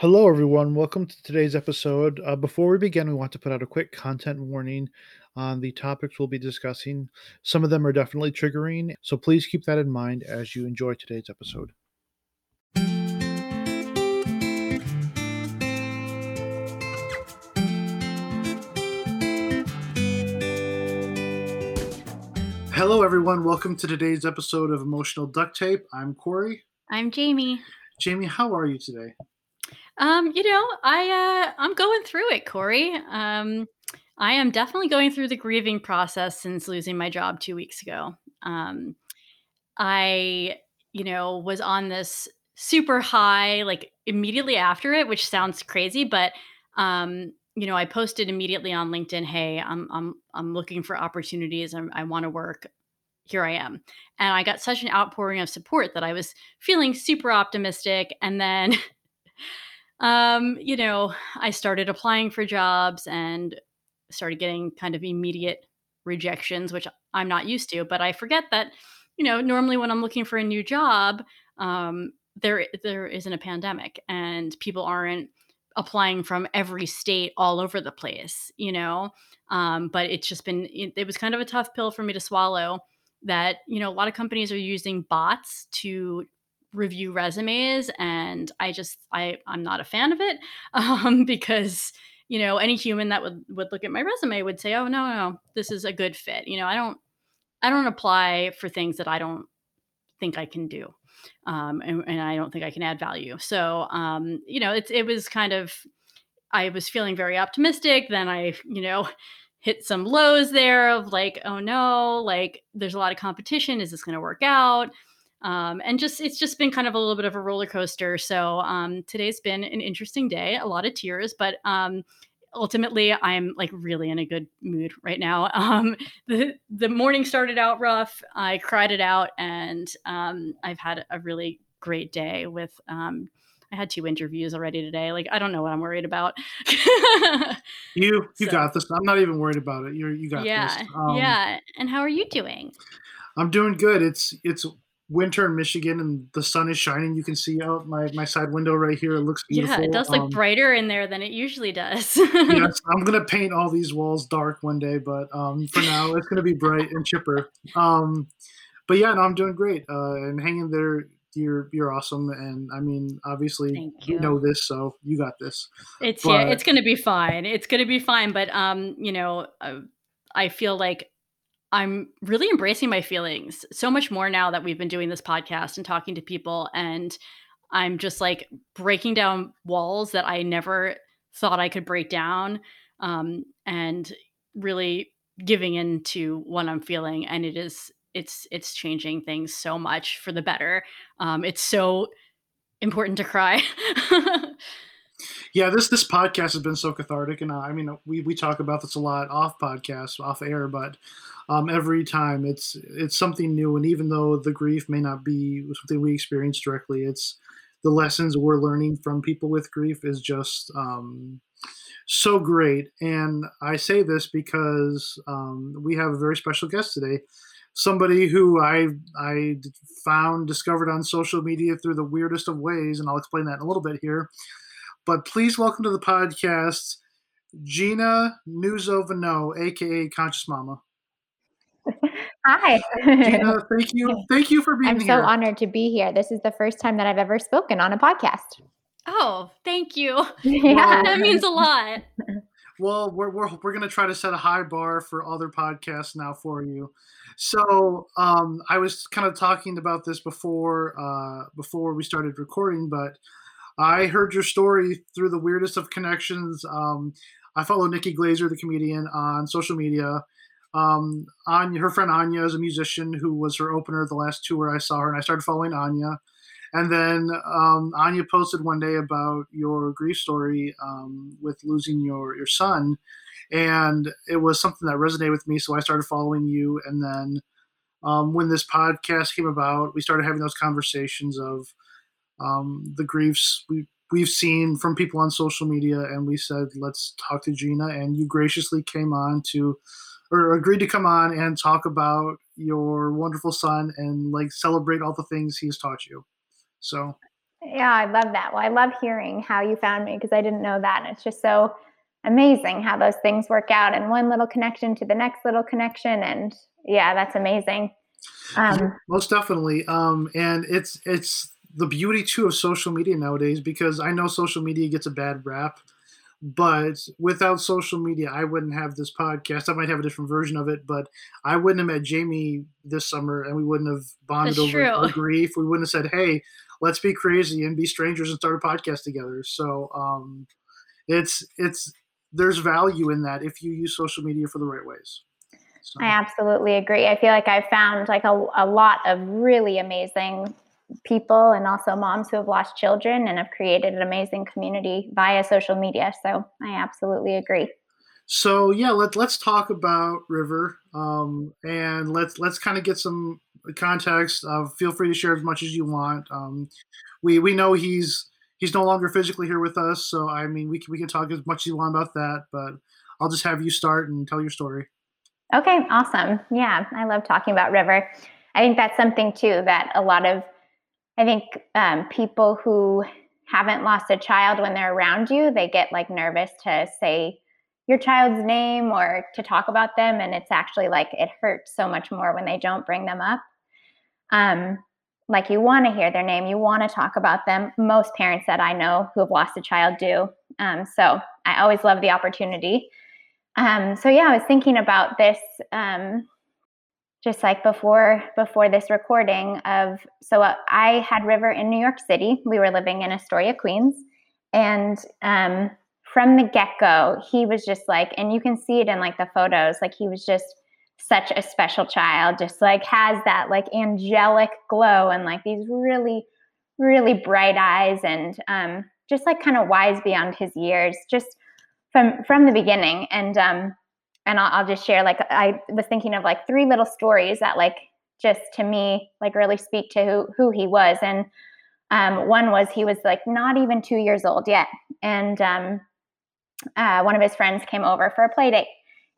Hello, everyone. Welcome to today's episode. Uh, before we begin, we want to put out a quick content warning on the topics we'll be discussing. Some of them are definitely triggering, so please keep that in mind as you enjoy today's episode. Hello, everyone. Welcome to today's episode of Emotional Duct Tape. I'm Corey. I'm Jamie. Jamie, how are you today? Um, you know, I uh I'm going through it, Corey. Um I am definitely going through the grieving process since losing my job 2 weeks ago. Um I, you know, was on this super high like immediately after it, which sounds crazy, but um you know, I posted immediately on LinkedIn, "Hey, I'm I'm I'm looking for opportunities. I'm, I want to work. Here I am." And I got such an outpouring of support that I was feeling super optimistic. And then Um, you know, I started applying for jobs and started getting kind of immediate rejections, which I'm not used to. But I forget that, you know, normally when I'm looking for a new job, um, there there isn't a pandemic and people aren't applying from every state all over the place, you know. Um, but it's just been it, it was kind of a tough pill for me to swallow. That you know, a lot of companies are using bots to review resumes and i just i i'm not a fan of it um, because you know any human that would would look at my resume would say oh no no this is a good fit you know i don't i don't apply for things that i don't think i can do um, and, and, i don't think i can add value so um, you know it's it was kind of i was feeling very optimistic then i you know hit some lows there of like oh no like there's a lot of competition is this going to work out um, and just it's just been kind of a little bit of a roller coaster. So um, today's been an interesting day, a lot of tears, but um, ultimately I'm like really in a good mood right now. Um, the the morning started out rough. I cried it out, and um, I've had a really great day with. Um, I had two interviews already today. Like I don't know what I'm worried about. you you so, got this. I'm not even worried about it. You're you got yeah, this. yeah. And how are you doing? I'm doing good. It's it's winter in Michigan and the sun is shining. You can see out my, my side window right here. It looks beautiful. Yeah, it does look um, brighter in there than it usually does. yes, I'm gonna paint all these walls dark one day, but um, for now it's gonna be bright and chipper. Um, but yeah, no, I'm doing great uh, and hanging there. You're you're awesome, and I mean, obviously you. you. know this, so you got this. It's but, yeah, it's gonna be fine. It's gonna be fine, but um, you know, uh, I feel like I'm really embracing my feelings so much more now that we've been doing this podcast and talking to people. And I'm just like breaking down walls that I never thought I could break down um, and really giving into what I'm feeling. And it is, it's, it's changing things so much for the better. Um, it's so important to cry. yeah, this this podcast has been so cathartic, and uh, I mean, we we talk about this a lot off podcast, off air, but um, every time it's it's something new, and even though the grief may not be something we experience directly, it's the lessons we're learning from people with grief is just um, so great. And I say this because um, we have a very special guest today somebody who I I found discovered on social media through the weirdest of ways, and I'll explain that in a little bit here. But please welcome to the podcast, Gina Nuzovano, aka Conscious Mama. Hi. Gina, thank you. Thank you for being I'm here. I'm so honored to be here. This is the first time that I've ever spoken on a podcast. Oh, thank you. Yeah. that means a lot. Well, we're, we're, we're going to try to set a high bar for other podcasts now for you. So um, I was kind of talking about this before uh, before we started recording, but I heard your story through the weirdest of connections. Um, I follow Nikki Glazer, the comedian, on social media. Um, Anya, her friend Anya is a musician who was her opener the last tour I saw her, and I started following Anya. And then um, Anya posted one day about your grief story um, with losing your your son, and it was something that resonated with me. So I started following you, and then um, when this podcast came about, we started having those conversations of um, the griefs we we've seen from people on social media, and we said let's talk to Gina, and you graciously came on to or agreed to come on and talk about your wonderful son and like celebrate all the things he's taught you. So Yeah, I love that. Well, I love hearing how you found me because I didn't know that. And it's just so amazing how those things work out and one little connection to the next little connection. And yeah, that's amazing. Um, Most definitely. Um, and it's it's the beauty too of social media nowadays because I know social media gets a bad rap, but without social media, I wouldn't have this podcast. I might have a different version of it, but I wouldn't have met Jamie this summer, and we wouldn't have bonded That's over grief. We wouldn't have said, "Hey, let's be crazy and be strangers and start a podcast together." So um, it's it's there's value in that if you use social media for the right ways. So. I absolutely agree. I feel like I found like a, a lot of really amazing people and also moms who have lost children and have created an amazing community via social media. So I absolutely agree. So yeah, let's let's talk about River, um, and let's let's kind of get some context. Uh, feel free to share as much as you want. Um, we we know he's he's no longer physically here with us, so I mean we can we can talk as much as you want about that. But I'll just have you start and tell your story. Okay, awesome. Yeah, I love talking about River. I think that's something too that a lot of I think um, people who haven't lost a child when they're around you, they get like nervous to say your child's name or to talk about them. And it's actually like it hurts so much more when they don't bring them up. Um, like you want to hear their name, you want to talk about them. Most parents that I know who have lost a child do. Um, so I always love the opportunity. Um, so yeah, I was thinking about this um, just like before before this recording of so uh, i had river in new york city. We were living in astoria queens. And um, from the get-go he was just like and you can see it in like the photos like he was just such a special child just like has that like angelic glow and like these really really bright eyes and um, just like kind of wise beyond his years just from from the beginning. And um, and I'll, I'll just share like I was thinking of like three little stories that like just to me like really speak to who, who he was. And um, one was he was like not even two years old yet. And um, uh, one of his friends came over for a play date.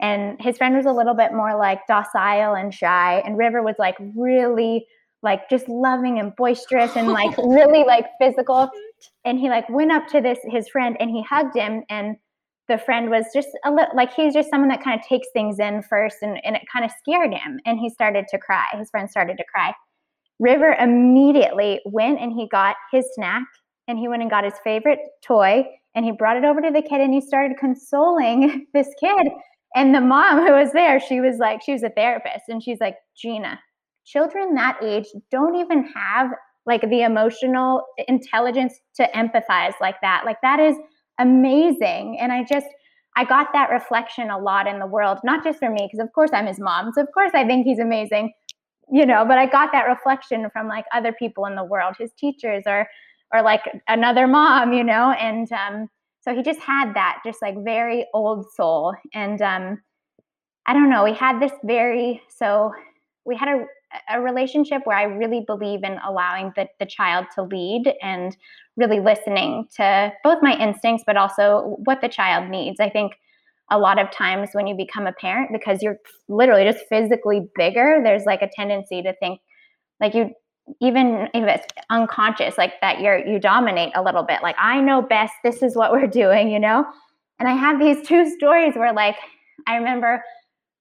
And his friend was a little bit more like docile and shy. And river was like really like just loving and boisterous and like really like physical. And he like went up to this his friend and he hugged him. And the friend was just a little like he's just someone that kind of takes things in first and, and it kind of scared him and he started to cry. His friend started to cry. River immediately went and he got his snack and he went and got his favorite toy and he brought it over to the kid and he started consoling this kid. And the mom who was there she was like she was a therapist and she's like gina children that age don't even have like the emotional intelligence to empathize like that. Like that is amazing. And I just, I got that reflection a lot in the world, not just for me, because of course I'm his mom. So of course I think he's amazing, you know, but I got that reflection from like other people in the world, his teachers or, or like another mom, you know, and, um, so he just had that just like very old soul. And, um, I don't know, we had this very, so we had a, a relationship where I really believe in allowing the, the child to lead and really listening to both my instincts, but also what the child needs. I think a lot of times when you become a parent, because you're literally just physically bigger, there's like a tendency to think like you even if it's unconscious like that you're you dominate a little bit. Like i know best. This is what we're doing you know? And i have these two stories where like i remember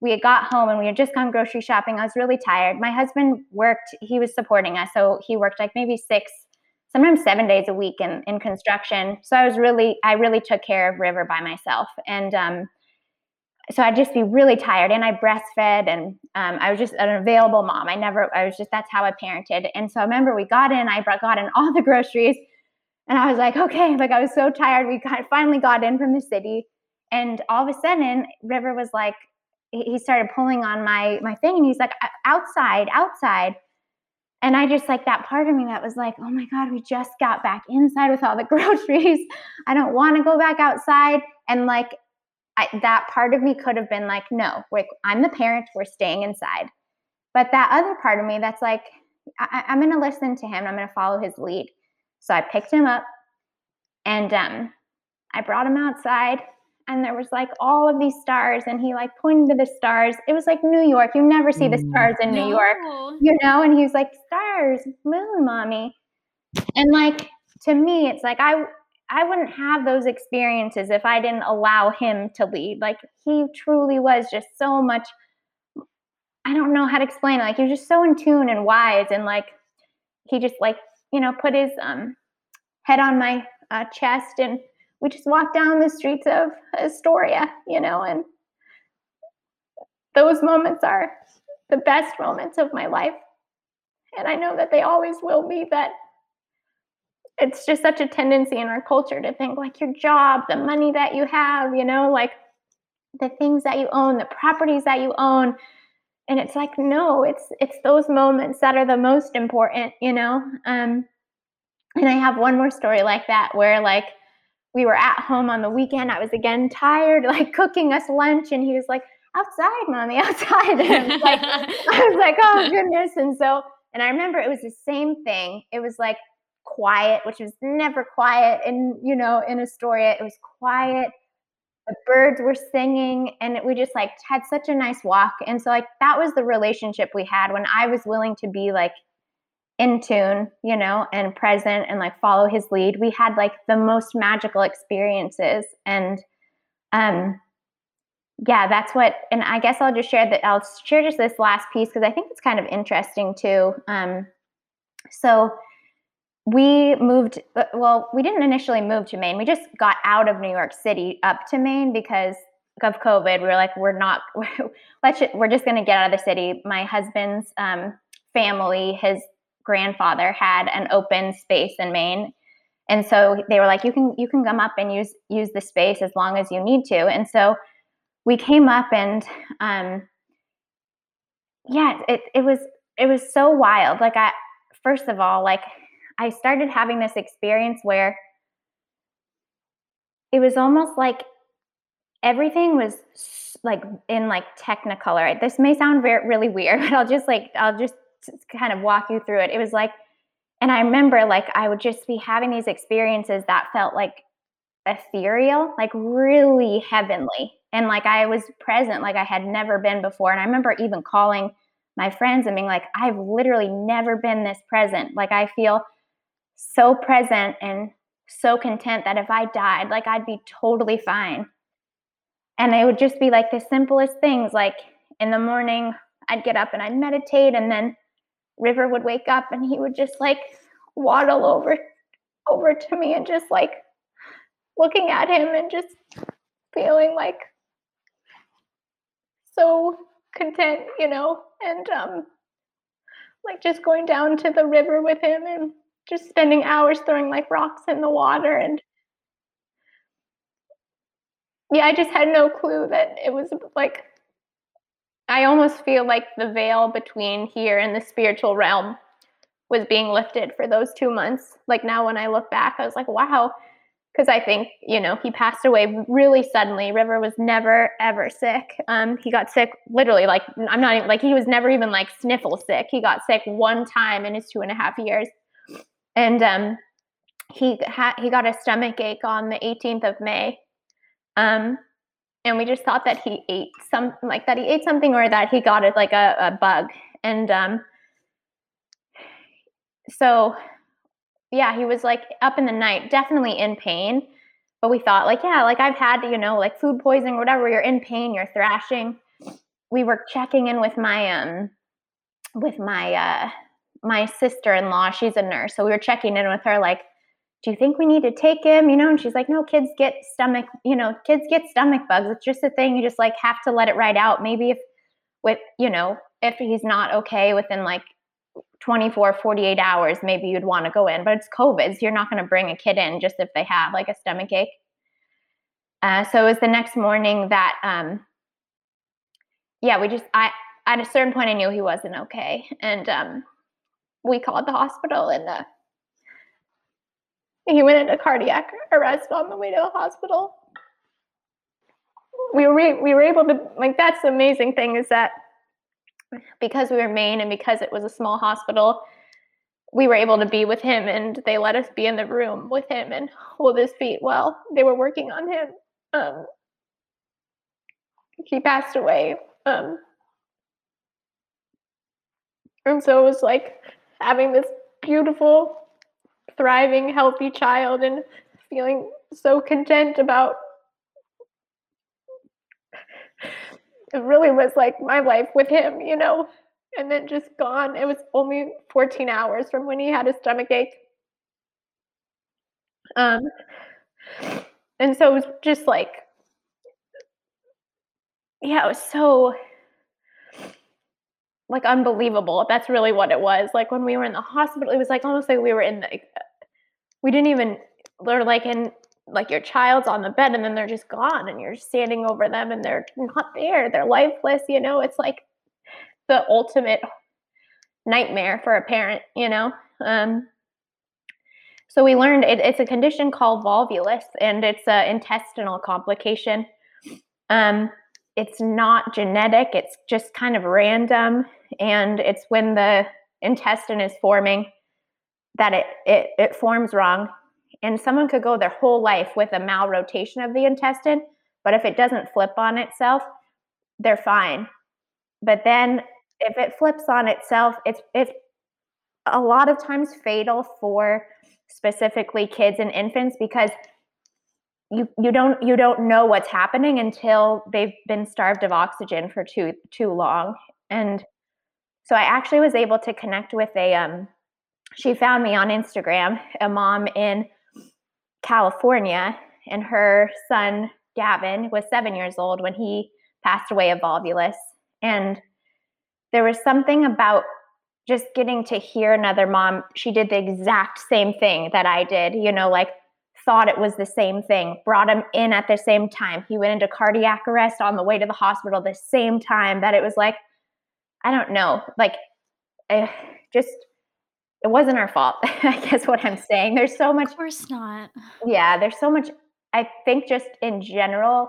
we had got home and we had just gone grocery shopping. I was really tired. My husband worked, he was supporting us. So he worked like maybe six, sometimes seven days a week in, in construction. So I was really, I really took care of River by myself. And um, so I'd just be really tired and I breastfed and um, I was just an available mom. I never, I was just, that's how I parented. And so I remember we got in, I brought, got in all the groceries and I was like, okay, like I was so tired. We got, finally got in from the city. And all of a sudden, River was like, he started pulling on my my thing and he's like outside outside. And i just like that part of me that was like oh my god we just got back inside with all the groceries. I don't want to go back outside. And like I, that part of me could have been like no like i'm the parent we're staying inside. But that other part of me that's like I, i'm going to listen to him i'm going to follow his lead. So i picked him up and um, i brought him outside and there was like all of these stars and he like pointed to the stars it was like new york you never see the stars in no. new york you know and he was like stars moon mommy and like to me, it's like I I wouldn't have those experiences if I didn't allow him to lead. Like he truly was just so much I don't know how to explain it. Like he was just so in tune and wise and like he just like, you know, put his um head on my uh, chest and we just walked down the streets of Astoria, you know, and those moments are the best moments of my life. And I know that they always will be that it's just such a tendency in our culture to think like your job, the money that you have, you know, like the things that you own, the properties that you own. And it's like, no, it's it's those moments that are the most important, you know. Um, and I have one more story like that where like we were at home on the weekend. I was again tired, like cooking us lunch, and he was like, outside, mommy, outside. And I was like, I was like, oh goodness. And so, and I remember it was the same thing. It was like quiet, which was never quiet in, you know, in Astoria. It was quiet. The birds were singing and we just like had such a nice walk. And so like that was the relationship we had when I was willing to be like in tune, you know, and present and like follow his lead. We had like the most magical experiences and um yeah, that's what, and I guess I'll just share that. I'll share just this last piece because I think it's kind of interesting too. Um, so we moved, uh, well, we didn't initially move to Maine. We just got out of New York City up to Maine because of COVID. We were like, we're not, let's, we're just going to get out of the city. My husband's um, family, his grandfather had an open space in Maine. And so they were like you can you can come up and use use the space as long as you need to. And so we came up and um yeah it, it was it was so wild. Like i first of all like i started having this experience where it was almost like everything was like in like technicolor. This may sound very really weird but i'll just like i'll just kind of walk you through it it was like and i remember like i would just be having these experiences that felt like ethereal like really heavenly and like I was present like I had never been before. And I remember even calling my friends and being like, I've literally never been this present. Like I feel so present and so content that if I died, like I'd be totally fine. And it would just be like the simplest things. Like in the morning, I'd get up and I'd meditate, and then River would wake up and he would just like waddle over over to me and just like looking at him and just feeling like so content, you know, and um, like just going down to the river with him and just spending hours throwing like rocks in the water and yeah, I just had no clue that it was like I almost feel like the veil between here and the spiritual realm was being lifted for those two months. Like now when I look back, I was like, wow, because I think, you know, he passed away really suddenly. River was never, ever sick. Um, he got sick literally, like, I'm not even, like, he was never even like sniffle sick. He got sick one time in his two and a half years. And um, he had, he got a stomach ache on the 18th of May. Um, and we just thought that he ate some, like, that he ate something or that he got it like a, a bug. And um, so yeah, he was like up in the night, definitely in pain. But we thought, like, yeah, like I've had, you know, like food poisoning or whatever, you're in pain, you're thrashing. We were checking in with my um with my uh my sister-in-law, she's a nurse. So we were checking in with her, like, do you think we need to take him? You know, and she's like, no, kids get stomach, you know, kids get stomach bugs. It's just a thing. You just like have to let it ride out. Maybe if with, you know, if he's not okay within like 24, 48 hours, maybe you'd want to go in, but it's COVID. So you're not going to bring a kid in just if they have like a stomach ache. Uh, so it was the next morning that, um, yeah, we just, I, at a certain point, I knew he wasn't okay. And um, we called the hospital and uh, he went into cardiac arrest on the way to the hospital. We were, we were able to, like, that's the amazing thing is that because we were Maine and because it was a small hospital, we were able to be with him and they let us be in the room with him and hold his feet while they were working on him. Um, he passed away. Um, and so it was like having this beautiful thriving, healthy child and feeling so content about it really was like my life with him, you know, and then just gone. It was only 14 hours from when he had a stomach ache. Um, and so it was just like, yeah, it was so like unbelievable. That's really what it was. Like when we were in the hospital, it was like almost like we were in the, we didn't even, they're like in, like your child's on the bed and then they're just gone and you're standing over them and they're not there. They're lifeless, you know? It's like the ultimate nightmare for a parent, you know? Um, so we learned it, it's a condition called volvulus and it's an intestinal complication. Um, it's not genetic, it's just kind of random. And it's when the intestine is forming that it, it, it forms wrong. And someone could go their whole life with a malrotation of the intestine, but if it doesn't flip on itself, they're fine. But then if it flips on itself, it's it's a lot of times fatal for specifically kids and infants because you you don't you don't know what's happening until they've been starved of oxygen for too too long and so i actually was able to connect with a um she found me on instagram a mom in california and her son gavin was seven years old when he passed away of volvulus and there was something about just getting to hear another mom she did the exact same thing that i did you know like thought it was the same thing, brought him in at the same time. He went into cardiac arrest on the way to the hospital the same time that it was like, I don't know, like, eh, just, it wasn't our fault. I guess what I'm saying. There's so much. Of course not. Yeah, there's so much. I think just in general,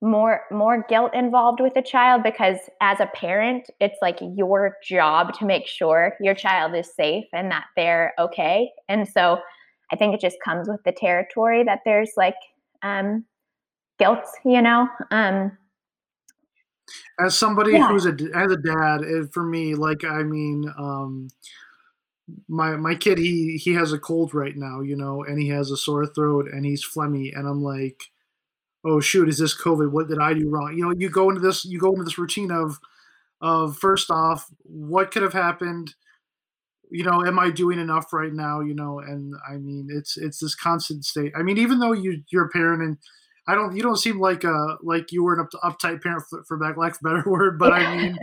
more more guilt involved with a child because as a parent it's like your job to make sure your child is safe and that they're okay and so I think it just comes with the territory that there's like um, guilt, you know. Um, as somebody yeah. who's a as a dad, it, for me, like I mean, um, my my kid he he has a cold right now, you know, and he has a sore throat and he's phlegmy, and I'm like, oh shoot, is this COVID? What did I do wrong? You know, you go into this you go into this routine of of first off, what could have happened you know am i doing enough right now you know and i mean it's it's this constant state i mean even though you you're a parent and i don't you don't seem like a like you were an up, uptight parent for, for back lack of a better word but i mean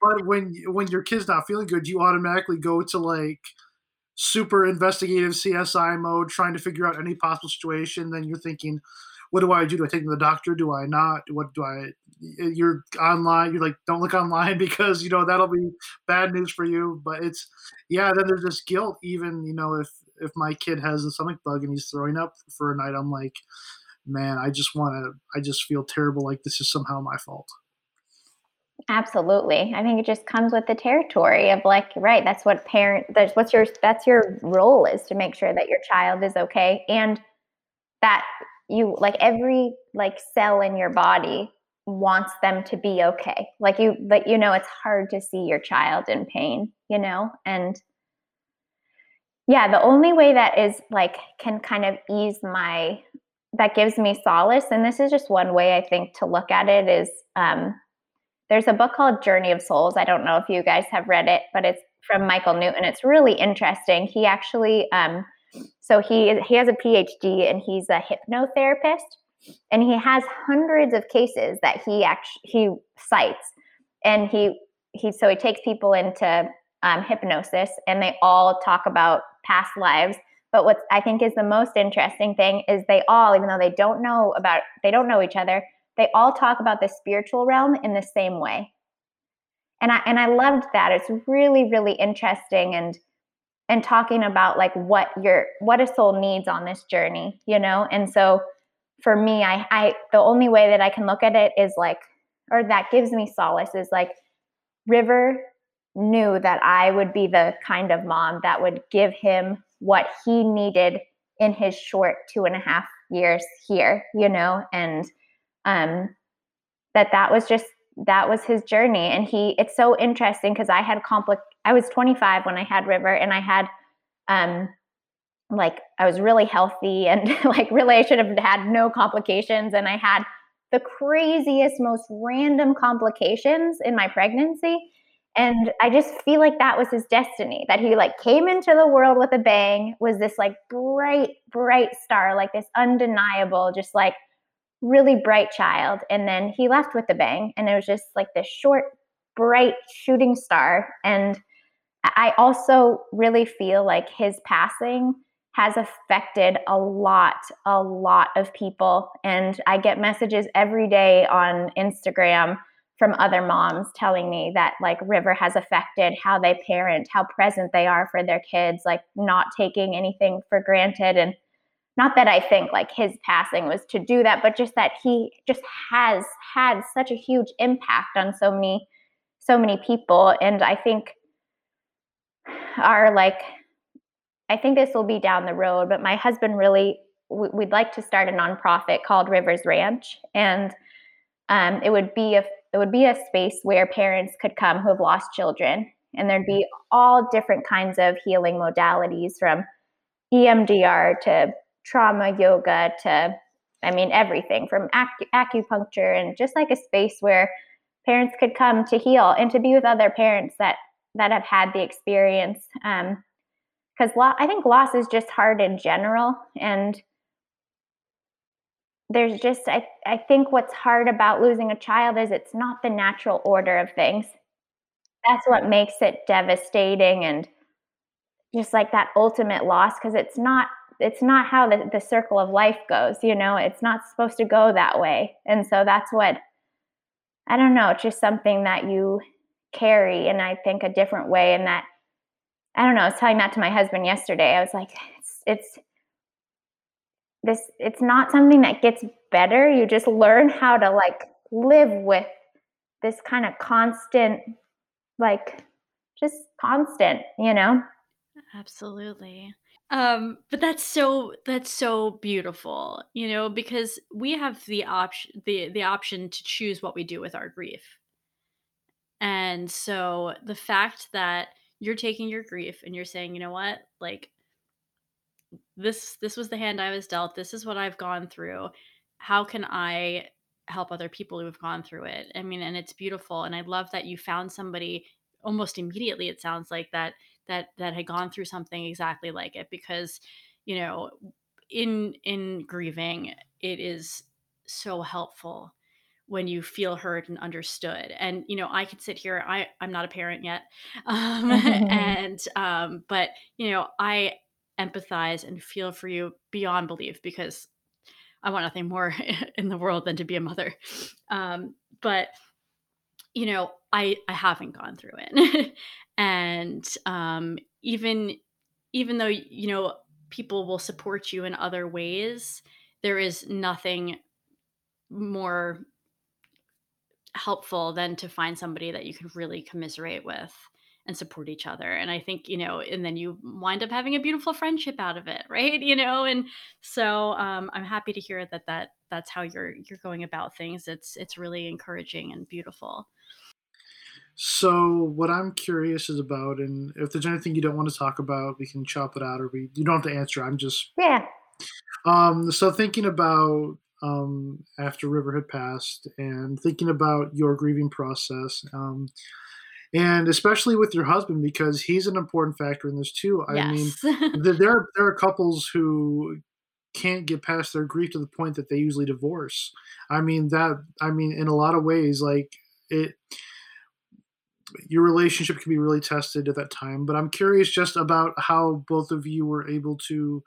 but when when your kid's not feeling good you automatically go to like super investigative csi mode trying to figure out any possible situation then you're thinking what do I do? Do I take them to the doctor? Do I not? What do I? You're online. You're like, don't look online because you know that'll be bad news for you. But it's yeah. Then there's this guilt. Even you know if if my kid has a stomach bug and he's throwing up for a night, I'm like, man, I just want to. I just feel terrible. Like this is somehow my fault. Absolutely. I think it just comes with the territory of like, right, that's what parent that's what's your that's your role is to make sure that your child is okay and that you like every like cell in your body wants them to be okay like you but you know it's hard to see your child in pain you know and yeah the only way that is like can kind of ease my that gives me solace and this is just one way i think to look at it is um there's a book called journey of souls. I don't know if you guys have read it but it's from michael newton. It's really interesting. He actually um so he he has a PhD and he's a hypnotherapist, and he has hundreds of cases that he actually he cites, and he he so he takes people into um, hypnosis, and they all talk about past lives. But what I think is the most interesting thing is they all, even though they don't know about they don't know each other, they all talk about the spiritual realm in the same way. And I and I loved that. It's really really interesting and and talking about like what your what a soul needs on this journey you know and so for me i i the only way that i can look at it is like or that gives me solace is like river knew that i would be the kind of mom that would give him what he needed in his short two and a half years here you know and um that that was just that was his journey. And he it's so interesting because i had compli- i was 25 when i had river and i had um like I was really healthy and like really I should have had no complications. And I had the craziest most random complications in my pregnancy and I just feel like that was his destiny that he like came into the world with a bang was this like bright bright star like this undeniable just like really bright child and then he left with a bang and it was just like this short bright shooting star and I also really feel like his passing has affected a lot, a lot of people. And I get messages every day on Instagram from other moms telling me that like River has affected how they parent, how present they are for their kids, like not taking anything for granted. And not that I think like his passing was to do that, but just that he just has had such a huge impact on so many, so many people. And I think our like I think this will be down the road, but my husband really we'd like to start a nonprofit called Rivers Ranch, and um, it would be a it would be a space where parents could come who have lost children, and there'd be all different kinds of healing modalities from EMDR to trauma yoga to I mean everything from acu- acupuncture and just like a space where parents could come to heal and to be with other parents that that have had the experience. Um, because lo- I think loss is just hard in general. And there's just, I, I think what's hard about losing a child is it's not the natural order of things. That's what makes it devastating and just like that ultimate loss because it's not it's not how the, the circle of life goes you know it's not supposed to go that way and so that's what i don't know it's just something that you carry and i think a different way and that I don't know. I was telling that to my husband yesterday. I was like, it's, it's this, it's not something that gets better. You just learn how to like live with this kind of constant, like just constant, you know? Absolutely. Um, but that's so that's so beautiful, you know, because we have the option the the option to choose what we do with our grief. And so the fact that you're taking your grief and you're saying, you know what, like this this was the hand I was dealt. This is what I've gone through. How can I help other people who have gone through it? I mean, and it's beautiful. And I love that you found somebody almost immediately. It sounds like that that that had gone through something exactly like it because you know in in grieving it is so helpful when you feel heard and understood and you know i could sit here i i'm not a parent yet um, and um, but you know i empathize and feel for you beyond belief because i want nothing more in the world than to be a mother. Um, but you know i i haven't gone through it. And um, even even though you know people will support you in other ways there is nothing more helpful than to find somebody that you can really commiserate with and support each other and i think you know and then you wind up having a beautiful friendship out of it right? You know and so um, i'm happy to hear that that that's how you're you're going about things. It's it's really encouraging and beautiful. So what i'm curious is about and if there's anything you don't want to talk about we can chop it out or we you don't have to answer i'm just yeah. Um so thinking about um, after River had passed and thinking about your grieving process. Um, and especially with your husband because he's an important factor in this too. I yes. mean, there are, there are couples who can't get past their grief to the point that they usually divorce. I mean that I mean in a lot of ways like it your relationship can be really tested at that time, but I'm curious just about how both of you were able to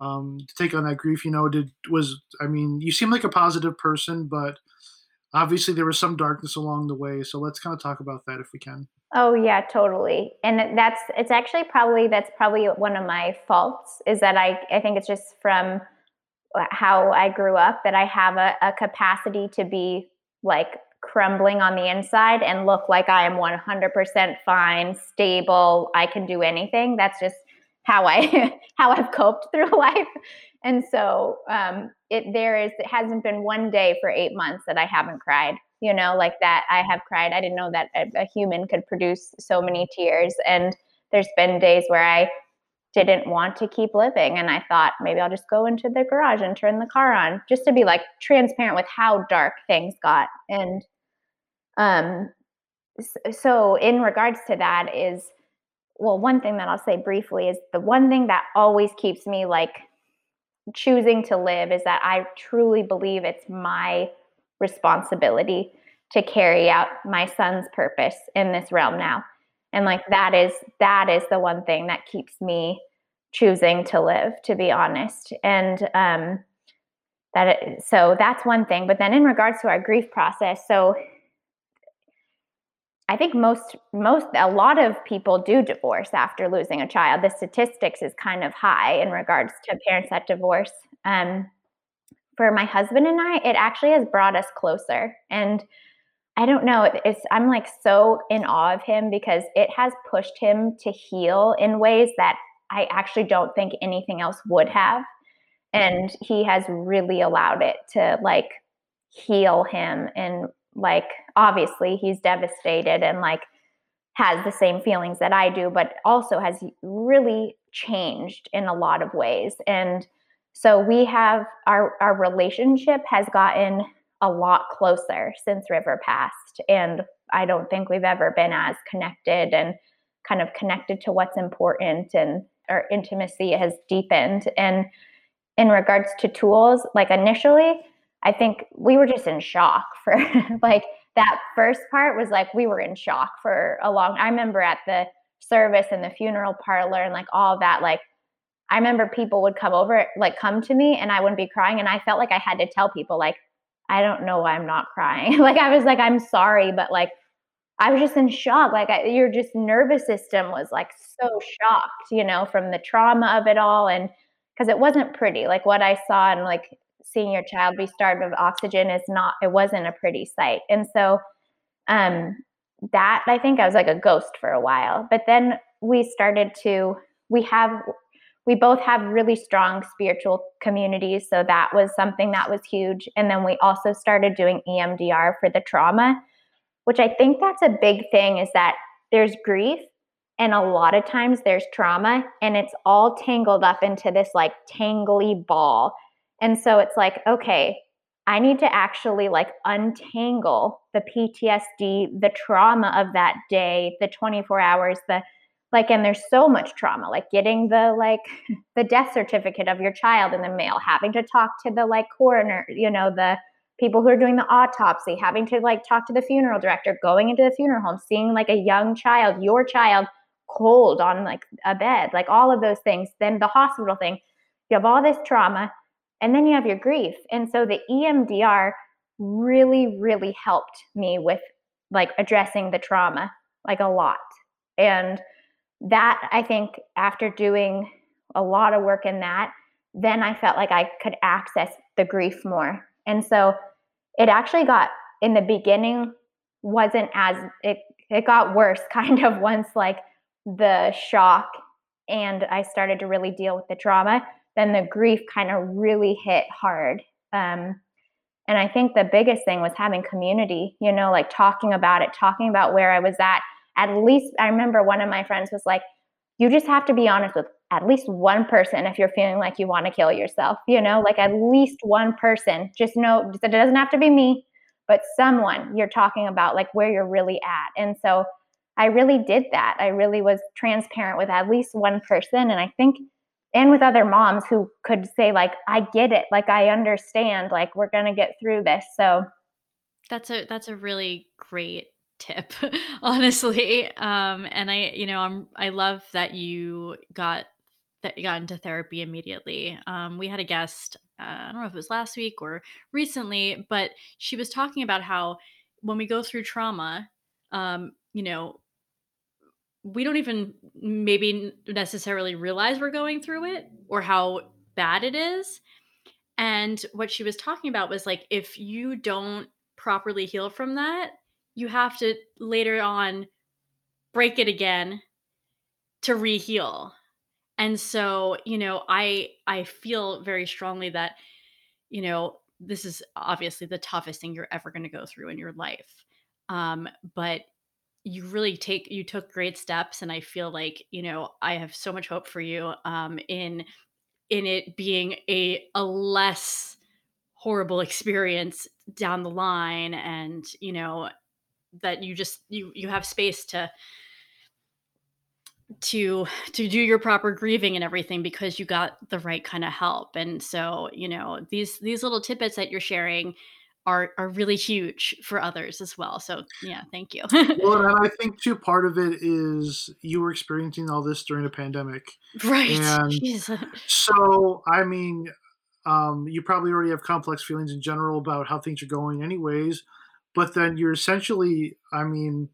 um, to take on that grief. You know, did was I mean, you seem like a positive person, but obviously there was some darkness along the way. So let's kind of talk about that if we can. Oh yeah, totally. And that's it's actually probably that's probably one of my faults is that I I think it's just from uh, how I grew up that I have a, a capacity to be like crumbling on the inside and look like I am 100% fine, stable, I can do anything. That's just how I how I've coped through life. And so um, it there is it hasn't been one day for eight months that I haven't cried. You know, like that I have cried. I didn't know that a, a human could produce so many tears. And there's been days where I didn't want to keep living. And I thought maybe I'll just go into the garage and turn the car on just to be like transparent with how dark things got. And um, so, in regards to that, is well, one thing that I'll say briefly is the one thing that always keeps me like choosing to live is that I truly believe it's my responsibility to carry out my son's purpose in this realm now. And like that is that is the one thing that keeps me choosing to live to be honest. And um that it, so that's one thing. But then in regards to our grief process so I think most most a lot of people do divorce after losing a child. The statistics is kind of high in regards to parents that divorce. Um, for my husband and I, it actually has brought us closer. And I don't know. It's I'm like so in awe of him because it has pushed him to heal in ways that I actually don't think anything else would have. And he has really allowed it to like heal him and like obviously he's devastated and like has the same feelings that I do, but also has really changed in a lot of ways. And so we have our our relationship has gotten a lot closer since River passed. And I don't think we've ever been as connected and kind of connected to what's important and our intimacy has deepened. And in regards to tools, like initially, I think we were just in shock for like that first part was like we were in shock for a long I remember at the service and the funeral parlor and like all that like I remember people would come over like come to me and I wouldn't be crying and I felt like I had to tell people like I don't know why I'm not crying. like I was like, I'm sorry, but like I was just in shock. Like I, your just nervous system was like so shocked, you know, from the trauma of it all, and because it wasn't pretty. Like what I saw and like seeing your child be starved of oxygen is not. It wasn't a pretty sight, and so um, that I think I was like a ghost for a while. But then we started to. We have we both have really strong spiritual communities. So that was something that was huge. And then we also started doing EMDR for the trauma, which I think that's a big thing is that there's grief and a lot of times there's trauma and it's all tangled up into this like tangly ball. And so it's like, okay, I need to actually like untangle the PTSD, the trauma of that day, the 24 hours, the like and there's so much trauma like getting the like the death certificate of your child in the mail having to talk to the like coroner you know the people who are doing the autopsy having to like talk to the funeral director going into the funeral home seeing like a young child your child cold on like a bed like all of those things then the hospital thing. You have all this trauma and then you have your grief. And so the emdr really really helped me with like addressing the trauma like a lot. And that I think after doing a lot of work in that, then I felt like I could access the grief more. And so it actually got in the beginning wasn't as it it got worse kind of once like the shock and I started to really deal with the trauma, then the grief kind of really hit hard. Um, and I think the biggest thing was having community, you know, like talking about it, talking about where I was at, at least I remember one of my friends was like, you just have to be honest with at least one person if you're feeling like you want to kill yourself, you know, like at least one person. Just know it doesn't have to be me, but someone you're talking about, like where you're really at. And so I really did that. I really was transparent with at least one person. And I think, and with other moms who could say, like, I get it, like, I understand, like, we're to get through this. So that's a, that's a really great tip honestly. Um and i you know i'm i love that you got that you got into therapy immediately. Um we had a guest uh, i don't know if it was last week or recently but she was talking about how when we go through trauma um you know we don't even maybe necessarily realize we're going through it or how bad it is and what she was talking about was like if you don't properly heal from that you have to later on break it again to reheal. And so, you know, I I feel very strongly that you know, this is obviously the toughest thing you're ever going to go through in your life. Um, but you really take you took great steps and i feel like you know i have so much hope for you um in in it being a a less horrible experience down the line and you know that you just you you have space to to to do your proper grieving and everything because you got the right kind of help. And so you know these these little tidbits that you're sharing are are really huge for others as well. So yeah, thank you. well, and I think too part of it is you were experiencing all this during a pandemic, right? And so I mean, um, you probably already have complex feelings in general about how things are going, anyways. But then you're essentially, I mean,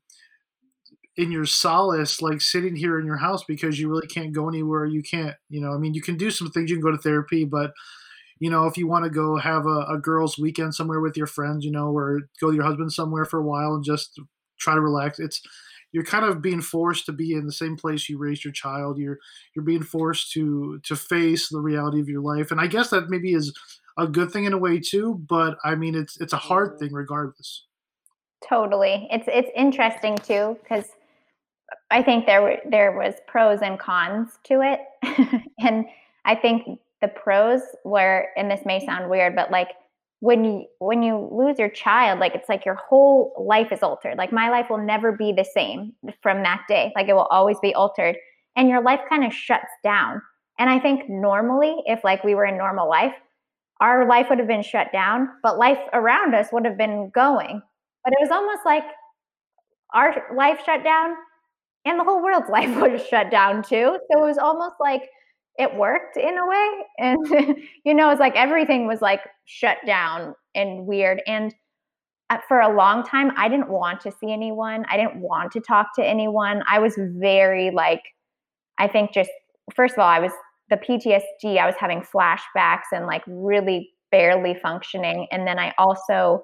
in your solace, like sitting here in your house because you really can't go anywhere. You can't, you know, I mean, you can do some things. You can go to therapy, but you know, if you want to go have a, a girls' weekend somewhere with your friends, you know, or go with your husband somewhere for a while and just try to relax, it's you're kind of being forced to be in the same place you raised your child. You're you're being forced to to face the reality of your life, and I guess that maybe is a good thing in a way too. But I mean, it's it's a hard mm-hmm. thing regardless. Totally, it's it's interesting too because I think there were there was pros and cons to it, and I think the pros were and this may sound weird but like when you when you lose your child like it's like your whole life is altered. Like my life will never be the same from that day. Like it will always be altered. And your life kind of shuts down. And i think normally if like we were in normal life our life would have been shut down but life around us would have been going. But it was almost like our life shut down and the whole world's life was shut down too. So it was almost like it worked in a way and you know it's like everything was like shut down and weird and uh, for a long time i didn't want to see anyone i didn't want to talk to anyone i was very like i think just first of all i was the ptsd i was having flashbacks and like really barely functioning and then i also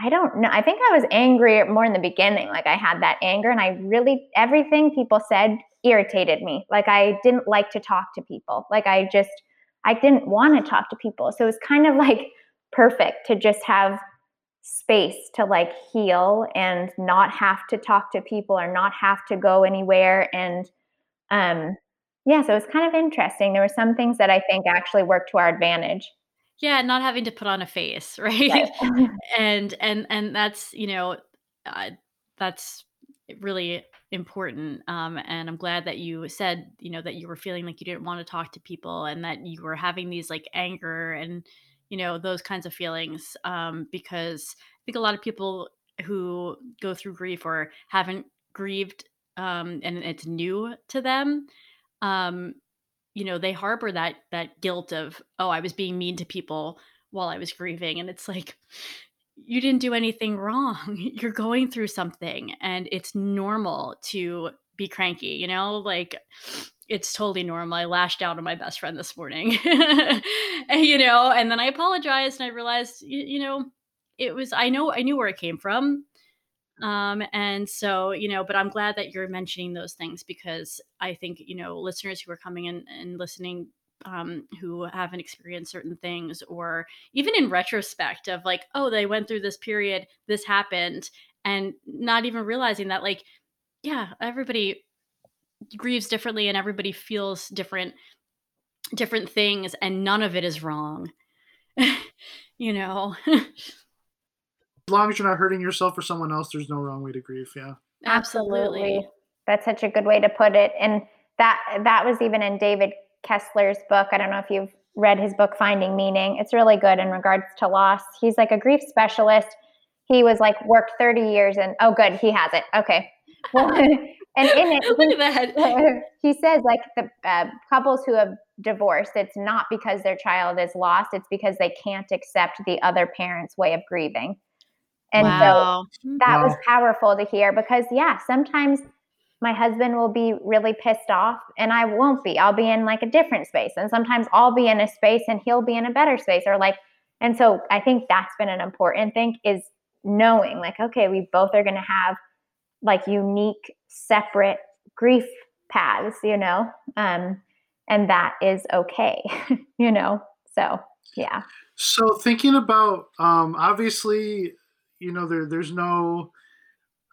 I don't know. I think I was angry more in the beginning. Like I had that anger, and I really, everything people said irritated me. Like I didn't like to talk to people. Like I just I didn't want to talk to people. So it was kind of like perfect to just have space to like heal and not have to talk to people or not have to go anywhere and um yeah, so it was kind of interesting. There were some things that I think actually worked to our advantage. Yeah, not having to put on a face, right? right. and and and that's, you know, uh, that's really important um, and i'm glad that you said you know that you were feeling like you didn't want to talk to people and that you were having these like anger and you know those kinds of feelings um, because i think a lot of people who go through grief or haven't grieved um, and it's new to them um, you know they harbor that that guilt of oh i was being mean to people while i was grieving and it's like you didn't do anything wrong. You're going through something and it's normal to be cranky, you know? Like it's totally normal. I lashed out on my best friend this morning. and, you know, and then I apologized and I realized you, you know, it was I know I knew where it came from. Um, and so, you know, but I'm glad that you're mentioning those things because I think, you know, listeners who are coming in and listening um, who haven't experienced certain things, or even in retrospect of like, oh, they went through this period, this happened, and not even realizing that, like, yeah, everybody grieves differently and everybody feels different different things and none of it is wrong you know long as you're not hurting yourself or someone else there's no wrong way to grieve yeah absolutely that's such a good way to put it and that that was even in david Kessler's book. I don't know if you've read his book, Finding Meaning. It's really good in regards to loss. He's like a grief specialist. He was like worked 30 years and oh, good, he has it. Okay. Well, and in it, Look at that. he says like the uh, couples who have divorced, it's not because their child is lost, it's because they can't accept the other parent's way of grieving. And wow. so that wow. was powerful to hear because, yeah, sometimes my husband will be really pissed off and I won't be. I'll be in like a different space. And sometimes I'll be in a space and he'll be in a better space or like and so I think that's been an important thing is knowing like okay, we both are going to have like unique separate grief paths, you know. Um and that is okay, you know. So, yeah. So thinking about um obviously, you know there there's no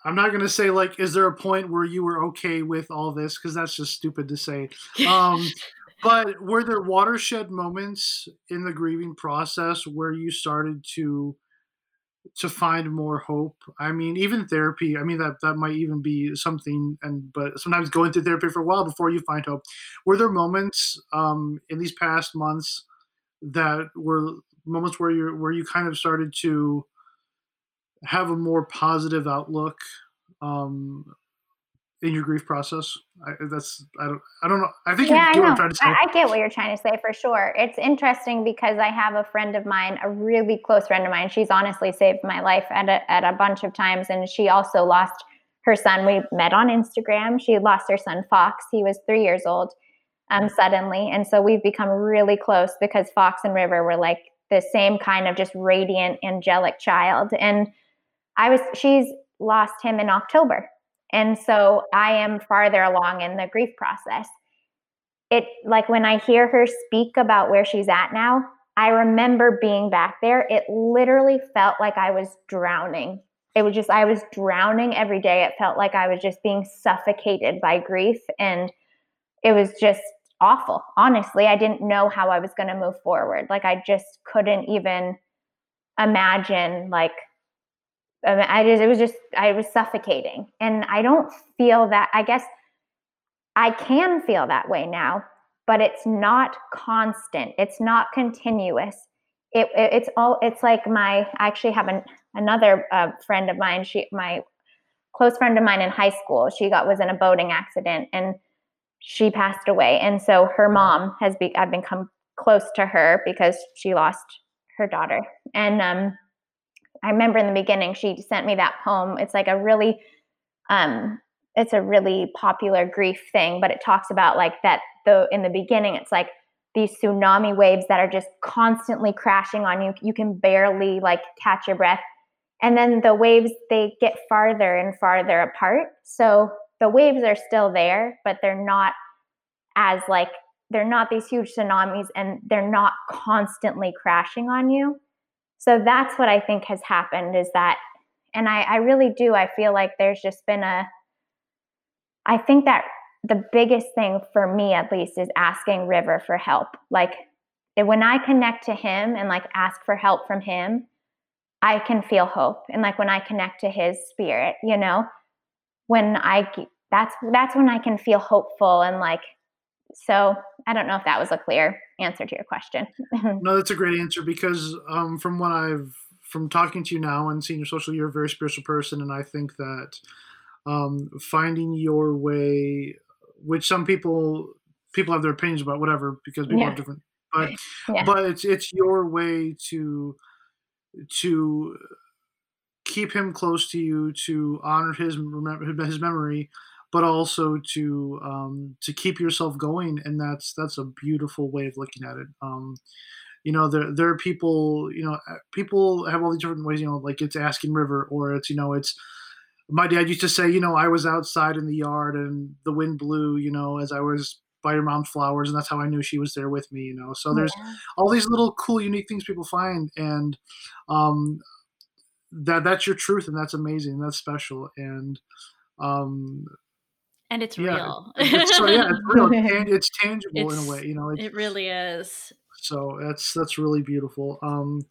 I'm not gonna say like, is there a point where you were okay with all this? Because that's just stupid to say. Um, but were there watershed moments in the grieving process where you started to to find more hope? I mean, even therapy. I mean, that that might even be something. And but sometimes going through therapy for a while before you find hope. Were there moments um, in these past months that were moments where you where you kind of started to have a more positive outlook um, in your grief process. I, that's I don't I don't know. I think yeah, you I, know. I, I, get what you're trying to say for sure. It's interesting because I have a friend of mine, a really close friend of mine. She's honestly saved my life at a, at a bunch of times, and she also lost her son. We met on Instagram. She lost her son Fox. He was three years old um, suddenly, and so we've become really close because Fox and River were like the same kind of just radiant, angelic child, and I was she's lost him in October. And so I am farther along in the grief process. It like when I hear her speak about where she's at now, I remember being back there. It literally felt like I was drowning. It was just, I was drowning every day. It felt like I was just being suffocated by grief. And it was just awful. Honestly, I didn't know how I was going to move forward. Like, I just couldn't even imagine, like, I just, it was just, I was suffocating. And I don't feel that, I guess I can feel that way now, but it's not constant. It's not continuous. It, it it's all, it's like my, I actually have an, another uh, friend of mine, she, my close friend of mine in high school, she got, was in a boating accident and she passed away. And so her mom has be, I've become close to her because she lost her daughter. And, um, I remember in the beginning she sent me that poem. It's like a really um it's a really popular grief thing, but it talks about like that the in the beginning it's like these tsunami waves that are just constantly crashing on you. You can barely like catch your breath. And then the waves they get farther and farther apart. So the waves are still there, but they're not as like they're not these huge tsunamis and they're not constantly crashing on you so that's what I think has happened is that, and I, I really do, I feel like there's just been a, I think that the biggest thing for me at least is asking River for help. Like when I connect to him and like ask for help from him, I can feel hope. And like when I connect to his spirit, you know, when I that's that's when I can feel hopeful and like so I don't know if that was a clear answer to your question. no, that's a great answer because um, from what I've from talking to you now and seeing your social, you're a very spiritual person, and I think that um, finding your way, which some people people have their opinions about, whatever, because people yeah. have different, but yeah. but it's it's your way to to keep him close to you, to honor his his memory, but also to um, to keep yourself going, and that's that's a beautiful way of looking at it. Um, you know, there there are people, you know, people have all these different ways. You know, like it's asking river, or it's you know, it's my dad used to say, you know, I was outside in the yard and the wind blew, you know, as I was by your mom's flowers, and that's how I knew she was there with me, you know. So there's all these little cool, unique things people find, and um, that that's your truth, and that's amazing, and that's special, and um, and it's yeah, real. It's, so yeah, it's real. It's tangible it's, in a way, you know. it really is. So that's that's really beautiful. Um,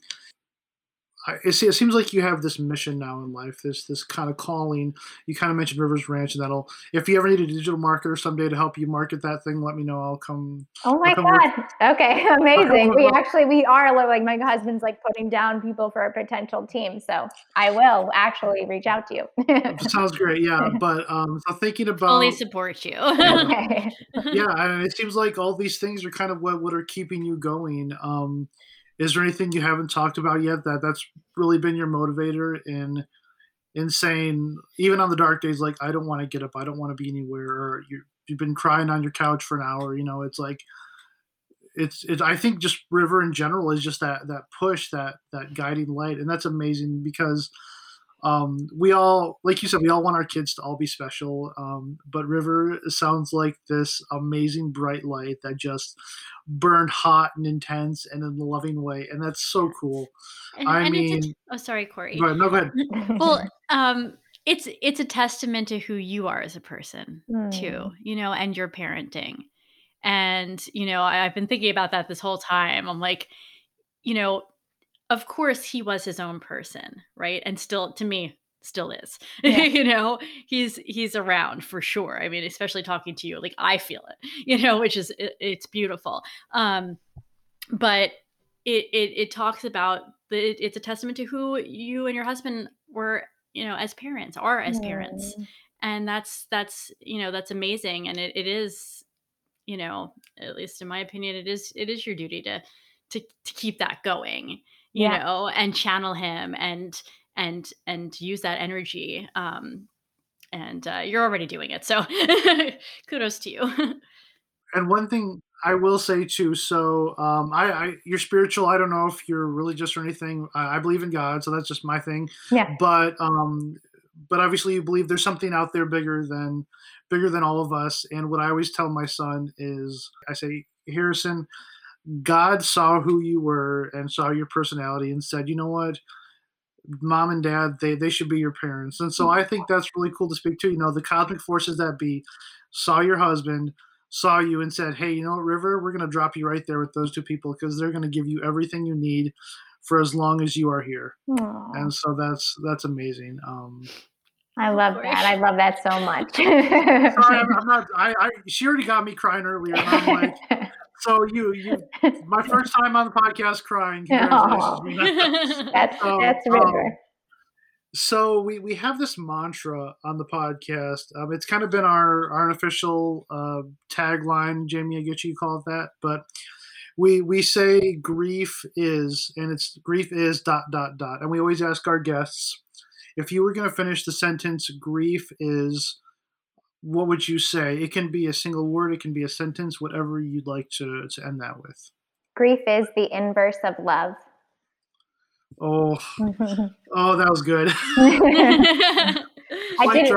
it, it seems like you have this mission now in life, this this kind of calling. You kind of mentioned Rivers Ranch, and that'll. If you ever need a digital marketer someday to help you market that thing, let me know. I'll come. Oh my god! Work. Okay, amazing. We actually we are like my husband's like putting down people for a potential team, so I will actually reach out to you. Sounds great. Yeah, but um, so thinking about fully support you. okay. yeah, and it seems like all these things are kind of what what are keeping you going. Um, is there anything you haven't talked about yet that that's really been your motivator in in saying even on the dark days like i don't want to get up. I don't want to be anywhere or you you've been crying on your couch for an hour you know it's like it's it's i think just river in general is just that that push that that guiding light and that's amazing because um, we all, like you said, we all want our kids to all be special. Um, but River sounds like this amazing bright light that just burned hot and intense and in a loving way, and that's so cool. And, I and mean, a, oh, sorry, Corey. Go ahead. No, go ahead. well, um, it's it's a testament to who you are as a person mm. too, Hmm. you know, and your parenting. And, you know, I, I've been thinking about that this whole time. I'm like, you know, of course he was his own person, right? And still to me still is. Yeah. you know, he's he's around for sure. I mean, especially talking to you, like I feel it, you know, which is it, it's beautiful. Um but it it it talks about the it, it's a testament to who you and your husband were, you know, as parents, are as parents. And that's that's, you know, that's amazing and it, it is you know, at least in my opinion, it is it is your duty to to to keep that going, you Yeah. know, and channel him and and and use that energy. Um, and uh, you're already doing it, so kudos to you. And one thing I will say too, so um, I, I you're spiritual. I don't know if you're religious or anything. I, I believe in God, so that's just my thing. Yeah. But um, but obviously you believe there's something out there bigger than bigger than all of us. And what I always tell my son is, I say, Harrison, God saw who you were and saw your personality and said, you know what, mom and dad, they they should be your parents. And so I think that's really cool to speak to. You know, the cosmic forces that be saw your husband, saw you, and said, hey, you know what, River, we're gonna drop you right there with those two people because they're gonna give you everything you need for as long as you are here. Aw. And so that's that's amazing. Um, I love that. I love that so much. sorry, I'm, I'm not. I, I she already got me crying earlier. And I'm like, so you you my first time on the podcast crying. Aw. That's So, that's um, River. So we we have this mantra on the podcast. Um, it's kind of been our our unofficial uh, tagline. Jamie, I get you call it that, but we we say grief is, and it's grief is dot dot dot, and we always ask our guests if you were going to finish the sentence, grief is. What would you say? It can be a single word. It can be a sentence. Whatever you'd like to to end that with. Grief is the inverse of love. Oh, oh, that was good. I didn't.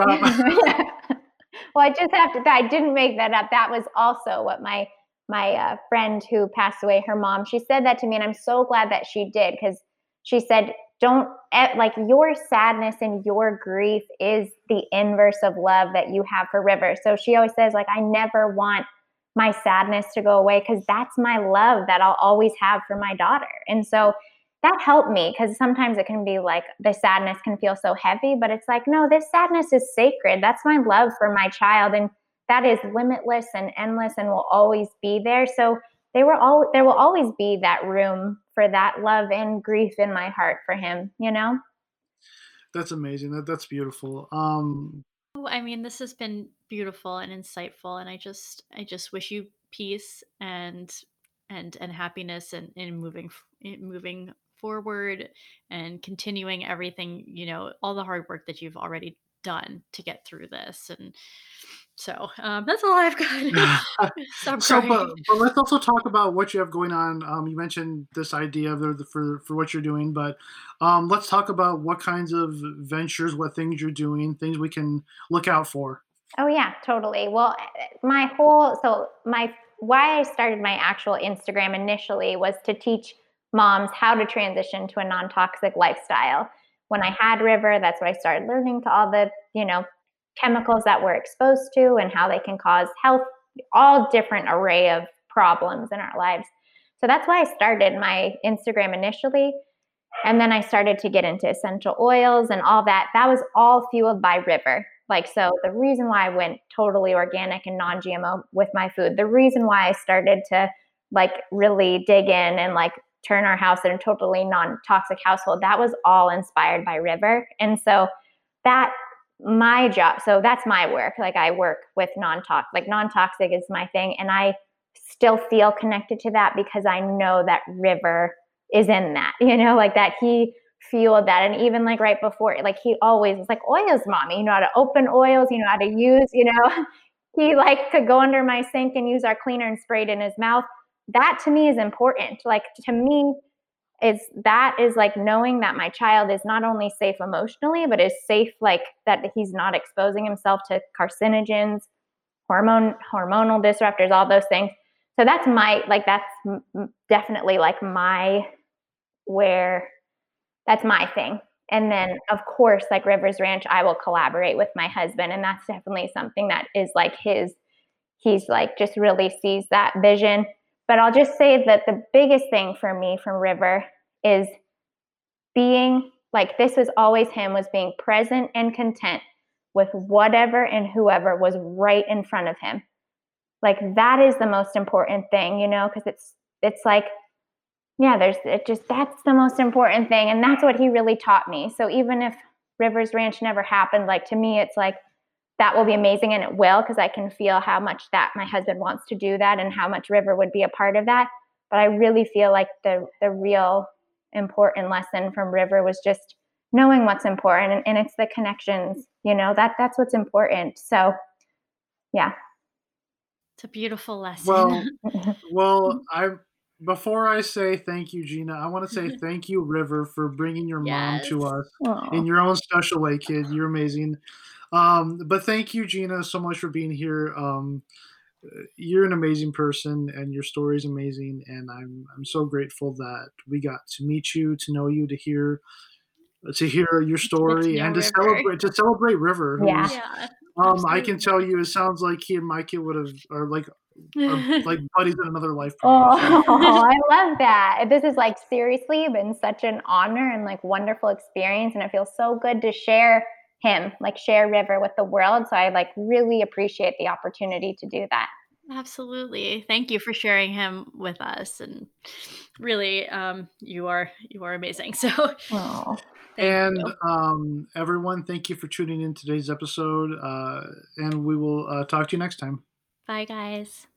well, I just have to. I didn't make that up. That was also what my my uh, friend who passed away, her mom, she said that to me, and I'm so glad that she did because she said, "Don't like your sadness and your grief is the inverse of love that you have for River." So she always says, like, I never want my sadness to go away because that's my love that I'll always have for my daughter, and so that helped me because sometimes it can be like the sadness can feel so heavy, but it's like, no, this sadness is sacred. That's my love for my child. And that is limitless and endless and will always be there. So they were all there will always be that room for that love and grief in my heart for him, you know? That's amazing. That that's beautiful. Um, Oh, I mean, this has been beautiful and insightful, and I just, I just wish you peace and and and happiness and in moving in moving forward and continuing everything you know all the hard work that you've already done to get through this and so um, that's all i've got Stop so, but, but let's also talk about what you have going on. Um, you mentioned this idea of the, the, for for what you're doing, but um, let's talk about what kinds of ventures, what things you're doing, things we can look out for. Oh yeah, totally. Well, eh, my whole so my why I started my actual Instagram initially was to teach moms how to transition to a non-toxic lifestyle. When I had River, that's what I started learning to all the, you know, chemicals that we're exposed to and how they can cause health all different array of problems in our lives. So that's why I started my Instagram initially. And then I started to get into essential oils and all that. That was all fueled by River. Like, so the reason why I went totally organic and non GMO with my food, the reason why I started to like really dig in and like turn our house into a totally non toxic household, that was all inspired by River. And so that my job, so that's my work. Like, I work with non toxic, like, non toxic is my thing. And I still feel connected to that because I know that River is in that, you know, like that he fueled that. And even like right before, like he always was like, oils, mommy, you know how to open oils, you know how to use, you know, he like could go under my sink and use our cleaner and spray it in his mouth. That to me is important. Like to me, is that is like knowing that my child is not only safe emotionally, but is safe like that he's not exposing himself to carcinogens, hormone hormonal disruptors, all those things. So that's my like that's definitely like my where that's my thing And then, of course, like Rivers Ranch, I will collaborate with my husband. And that's definitely something that is like his, he's like just really sees that vision. But I'll just say that the biggest thing for me from River is being like this was always him was being present and content with whatever and whoever was right in front of him. Like that is the most important thing you know because it's it's like yeah there's it just that's the most important thing and that's what he really taught me. So even if rivers ranch never happened like to me it's like that will be amazing and it will because i can feel how much that my husband wants to do that and how much river would be a part of that but i really feel like the the real important lesson from river was just knowing what's important and, and it's the connections you know that that's what's important so yeah it's a beautiful lesson well well mm-hmm. i before I say thank you, Gina, I want to say mm-hmm. thank you, River, for bringing your yes. mom to us Aww. in your own special way, kid. You're amazing. Um, but thank you, Gina, so much for being here. Um, you're an amazing person, and your story is amazing. And I'm I'm so grateful that we got to meet you, to know you, to hear to hear your story, and to River. celebrate to celebrate River. Yeah. yeah um, I can tell you, it sounds like he and my kid would have, or like like buddies in another life. Oh, I love that. This is like seriously been such an honor and like wonderful experience, and it feels so good to share him, like share River with the world. So I like really appreciate the opportunity to do that. Absolutely. Thank you for sharing him with us and really um you are you are amazing. So and um everyone thank you for tuning in today's episode uh and we will uh, talk to you next time. Bye, guys.